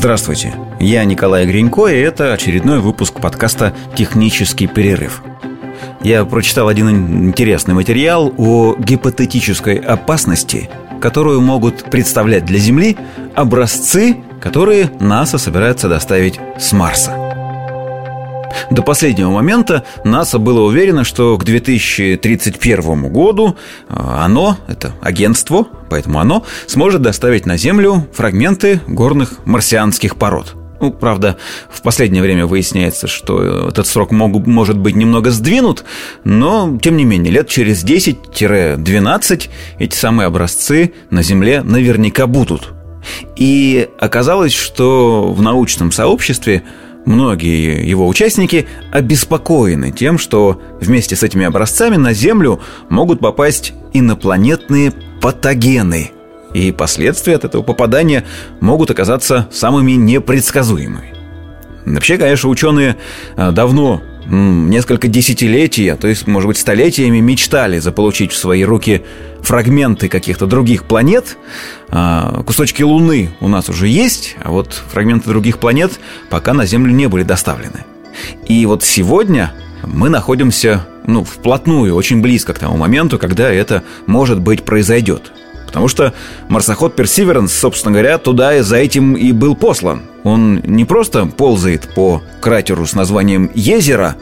Здравствуйте, я Николай Гринько, и это очередной выпуск подкаста «Технический перерыв». Я прочитал один интересный материал о гипотетической опасности, которую могут представлять для Земли образцы, которые НАСА собирается доставить с Марса. До последнего момента НАСА было уверено, что к 2031 году а, оно, это агентство, поэтому оно сможет доставить на Землю фрагменты горных марсианских пород. Ну, правда, в последнее время выясняется, что этот срок мог, может быть немного сдвинут, но, тем не менее, лет через 10-12 эти самые образцы на Земле наверняка будут. И оказалось, что в научном сообществе Многие его участники обеспокоены тем, что вместе с этими образцами на Землю могут попасть инопланетные патогены, и последствия от этого попадания могут оказаться самыми непредсказуемыми. Вообще, конечно, ученые э, давно несколько десятилетий, а то есть, может быть, столетиями мечтали заполучить в свои руки фрагменты каких-то других планет. А, кусочки Луны у нас уже есть, а вот фрагменты других планет пока на Землю не были доставлены. И вот сегодня мы находимся ну, вплотную, очень близко к тому моменту, когда это, может быть, произойдет. Потому что марсоход Персиверанс, собственно говоря, туда и за этим и был послан. Он не просто ползает по кратеру с названием Езера,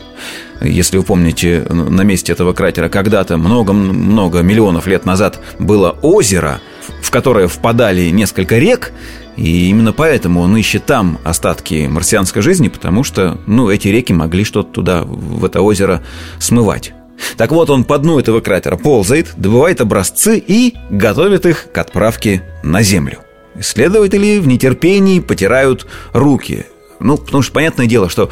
если вы помните, на месте этого кратера когда-то много-много миллионов лет назад было озеро, в которое впадали несколько рек, и именно поэтому он ищет там остатки марсианской жизни, потому что, ну, эти реки могли что-то туда, в это озеро смывать. Так вот, он по дну этого кратера ползает, добывает образцы и готовит их к отправке на Землю. Исследователи в нетерпении потирают руки – ну, потому что понятное дело, что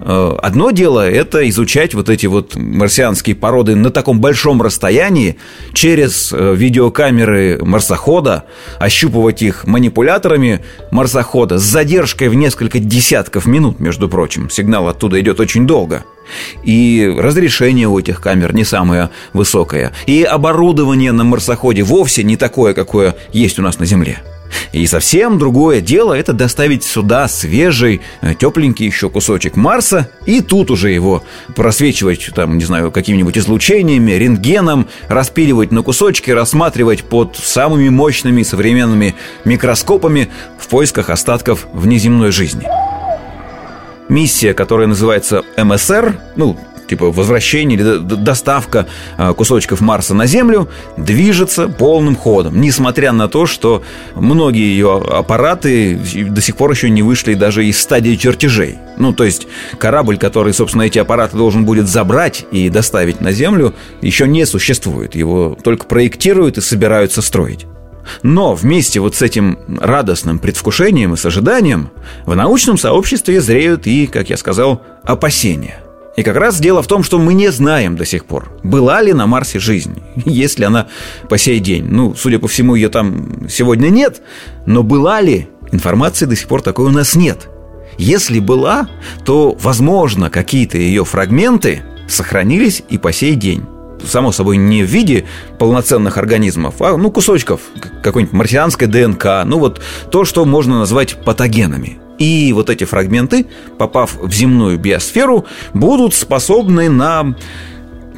э, одно дело это изучать вот эти вот марсианские породы на таком большом расстоянии через э, видеокамеры марсохода, ощупывать их манипуляторами марсохода с задержкой в несколько десятков минут, между прочим. Сигнал оттуда идет очень долго. И разрешение у этих камер не самое высокое. И оборудование на марсоходе вовсе не такое, какое есть у нас на Земле. И совсем другое дело это доставить сюда свежий, э, тепленький еще кусочек Марса, и тут уже его просвечивать, там, не знаю, какими-нибудь излучениями, рентгеном, распиливать на кусочки, рассматривать под самыми мощными современными микроскопами в поисках остатков внеземной жизни. Миссия, которая называется МСР, ну, типа возвращение или доставка а, кусочков Марса на Землю, движется полным ходом, несмотря на то, что многие ее аппараты до сих пор еще не вышли даже из стадии чертежей. Ну, то есть корабль, который, собственно, эти аппараты должен будет забрать и доставить на Землю, еще не существует. Его только проектируют и собираются строить. Но вместе вот с этим радостным предвкушением и с ожиданием в научном сообществе зреют и, как я сказал, опасения – и как раз дело в том, что мы не знаем до сих пор, была ли на Марсе жизнь, есть ли она по сей день. Ну, судя по всему, ее там сегодня нет, но была ли, информации до сих пор такой у нас нет. Если была, то, возможно, какие-то ее фрагменты сохранились и по сей день само собой, не в виде полноценных организмов, а ну, кусочков какой-нибудь марсианской ДНК, ну вот то, что можно назвать патогенами. И вот эти фрагменты, попав в земную биосферу, будут способны на...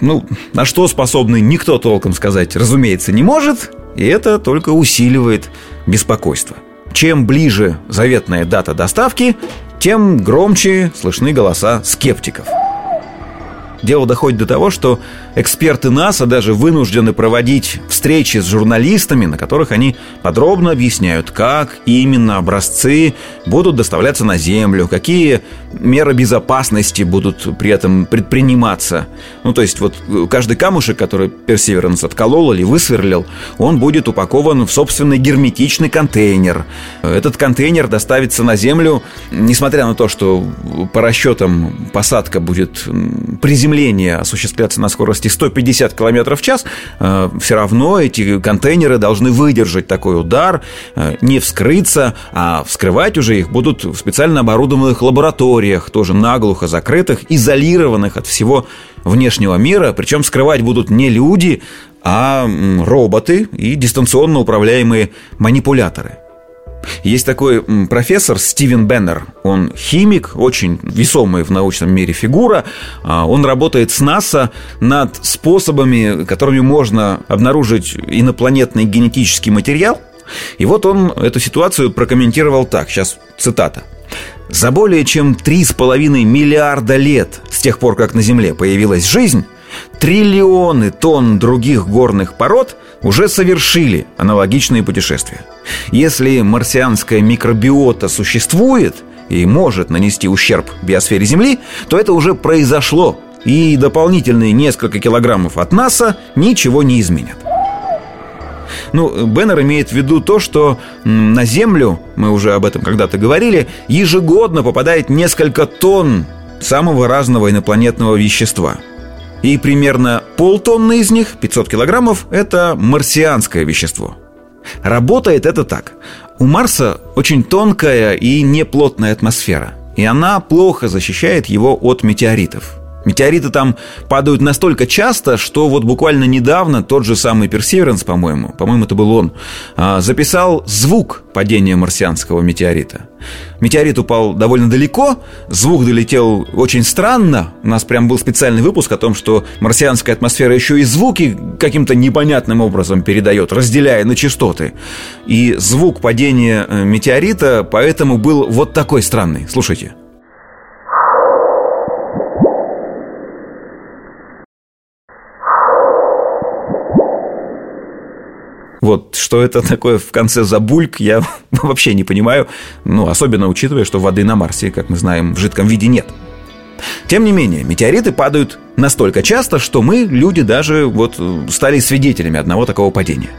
Ну, на что способны, никто толком сказать, разумеется, не может, и это только усиливает беспокойство. Чем ближе заветная дата доставки, тем громче слышны голоса скептиков – Дело доходит до того, что эксперты НАСА даже вынуждены проводить встречи с журналистами, на которых они подробно объясняют, как именно образцы будут доставляться на Землю, какие меры безопасности будут при этом предприниматься. Ну, то есть вот каждый камушек, который Персеверанс отколол или высверлил, он будет упакован в собственный герметичный контейнер. Этот контейнер доставится на Землю, несмотря на то, что по расчетам посадка будет приземлена приземление осуществляться на скорости 150 км в час, э, все равно эти контейнеры должны выдержать такой удар, э, не вскрыться, а вскрывать уже их будут в специально оборудованных лабораториях, тоже наглухо закрытых, изолированных от всего внешнего мира, причем скрывать будут не люди, а роботы и дистанционно управляемые манипуляторы. Есть такой профессор Стивен Беннер. Он химик, очень весомый в научном мире фигура. А, он работает с НАСА над способами, которыми можно обнаружить инопланетный генетический материал. И вот он эту ситуацию прокомментировал так. Сейчас цитата. За более чем 3,5 миллиарда лет с тех пор, как на Земле появилась жизнь, триллионы тонн других горных пород уже совершили аналогичные путешествия. Если марсианская микробиота существует и может нанести ущерб биосфере Земли, то это уже произошло, и дополнительные несколько килограммов от НАСА ничего не изменят. Ну, Беннер имеет в виду то, что на Землю, мы уже об этом когда-то говорили, ежегодно попадает несколько тонн самого разного инопланетного вещества – и примерно полтонны из них, 500 килограммов, это марсианское вещество. Работает это так. У Марса очень тонкая и неплотная атмосфера, и она плохо защищает его от метеоритов – Метеориты там падают настолько часто, что вот буквально недавно тот же самый Персеверанс, по-моему, по-моему, это был он, а, записал звук падения марсианского метеорита. Метеорит упал довольно далеко, звук долетел очень странно. У нас прям был специальный выпуск о том, что марсианская атмосфера еще и звуки каким-то непонятным образом передает, разделяя на частоты. И звук падения э, метеорита поэтому был вот такой странный. Слушайте. Вот что это такое в конце за бульк, я вообще не понимаю. Ну, особенно учитывая, что воды на Марсе, как мы знаем, в жидком виде нет. Тем не менее, метеориты падают настолько часто, что мы, люди, даже вот стали свидетелями одного такого падения.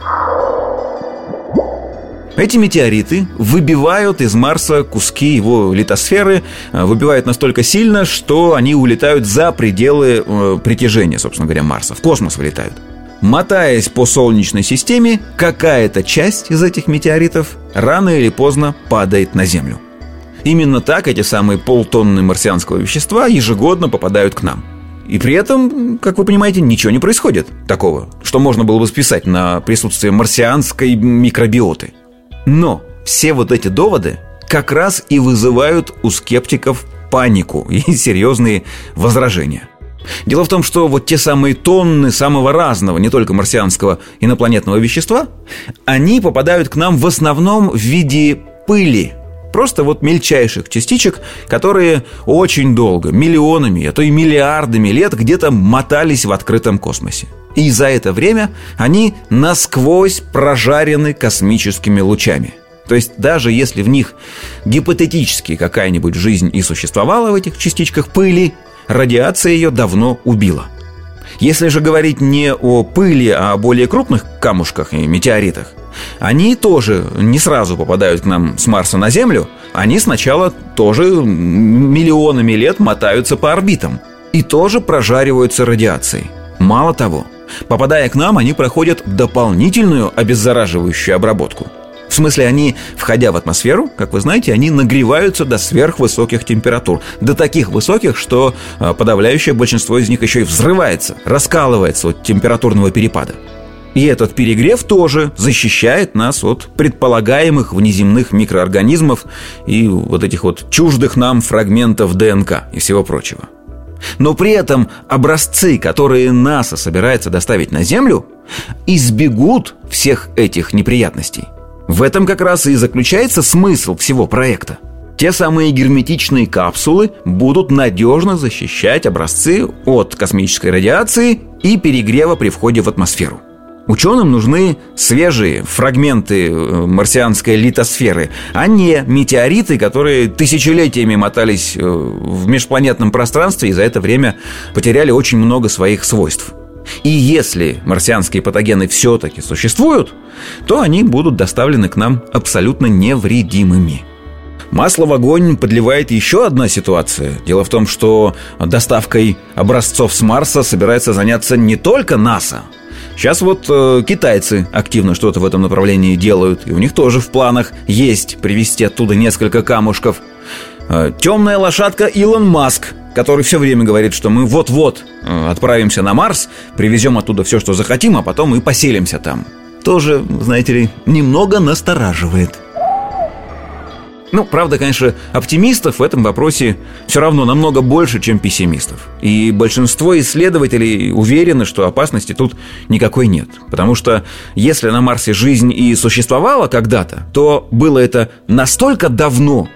Эти метеориты выбивают из Марса куски его литосферы, э, выбивают настолько сильно, что они улетают за пределы э, притяжения, собственно говоря, Марса, в космос вылетают. Мотаясь по Солнечной системе, какая-то часть из этих метеоритов рано или поздно падает на Землю. Именно так эти самые полтонны марсианского вещества ежегодно попадают к нам. И при этом, как вы понимаете, ничего не происходит такого, что можно было бы списать на присутствие марсианской микробиоты. Но все вот эти доводы как раз и вызывают у скептиков панику и серьезные возражения. Дело в том, что вот те самые тонны самого разного, не только марсианского инопланетного вещества, они попадают к нам в основном в виде пыли, Просто вот мельчайших частичек, которые очень долго, миллионами, а то и миллиардами лет где-то мотались в открытом космосе. И за это время они насквозь прожарены космическими лучами. То есть даже если в них гипотетически какая-нибудь жизнь и существовала в этих частичках пыли, радиация ее давно убила. Если же говорить не о пыли, а о более крупных камушках и метеоритах, они тоже не сразу попадают к нам с Марса на Землю, они сначала тоже миллионами лет мотаются по орбитам и тоже прожариваются радиацией. Мало того, попадая к нам, они проходят дополнительную обеззараживающую обработку – в смысле, они, входя в атмосферу, как вы знаете, они нагреваются до сверхвысоких температур. До таких высоких, что а, подавляющее большинство из них еще и взрывается, раскалывается от температурного перепада. И этот перегрев тоже защищает нас от предполагаемых внеземных микроорганизмов и вот этих вот чуждых нам фрагментов ДНК и всего прочего. Но при этом образцы, которые НАСА собирается доставить на Землю, избегут всех этих неприятностей – в этом как раз и заключается смысл всего проекта. Те самые герметичные капсулы будут надежно защищать образцы от космической радиации и перегрева при входе в атмосферу. Ученым нужны свежие фрагменты э, марсианской литосферы, а не метеориты, которые тысячелетиями мотались э, в межпланетном пространстве и за это время потеряли очень много своих свойств. И если марсианские патогены все-таки существуют, то они будут доставлены к нам абсолютно невредимыми. Масло в огонь подливает еще одна ситуация. Дело в том, что доставкой образцов с Марса собирается заняться не только НАСА. Сейчас вот э, китайцы активно что-то в этом направлении делают, и у них тоже в планах есть привезти оттуда несколько камушков. Э, темная лошадка Илон Маск который все время говорит, что мы вот-вот э, отправимся на Марс, привезем оттуда все, что захотим, а потом и поселимся там. Тоже, знаете ли, немного настораживает. Ну, правда, конечно, оптимистов в этом вопросе все равно намного больше, чем пессимистов. И большинство исследователей уверены, что опасности тут никакой нет. Потому что если на Марсе жизнь и существовала когда-то, то было это настолько давно,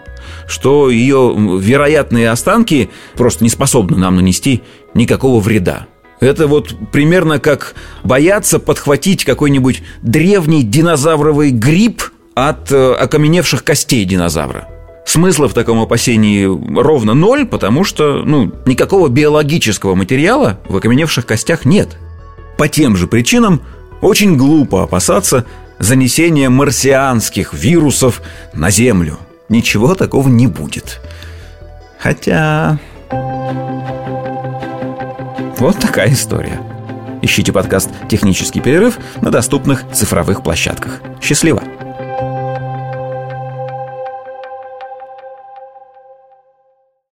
что ее вероятные останки просто не способны нам нанести никакого вреда. Это вот примерно как бояться подхватить какой-нибудь древний динозавровый гриб от э, окаменевших костей динозавра. Смысла в таком опасении ровно ноль, потому что ну, никакого биологического материала в окаменевших костях нет. По тем же причинам очень глупо опасаться занесения марсианских вирусов на Землю. Ничего такого не будет. Хотя... Вот такая история. Ищите подкаст «Технический перерыв» на доступных цифровых площадках. Счастливо!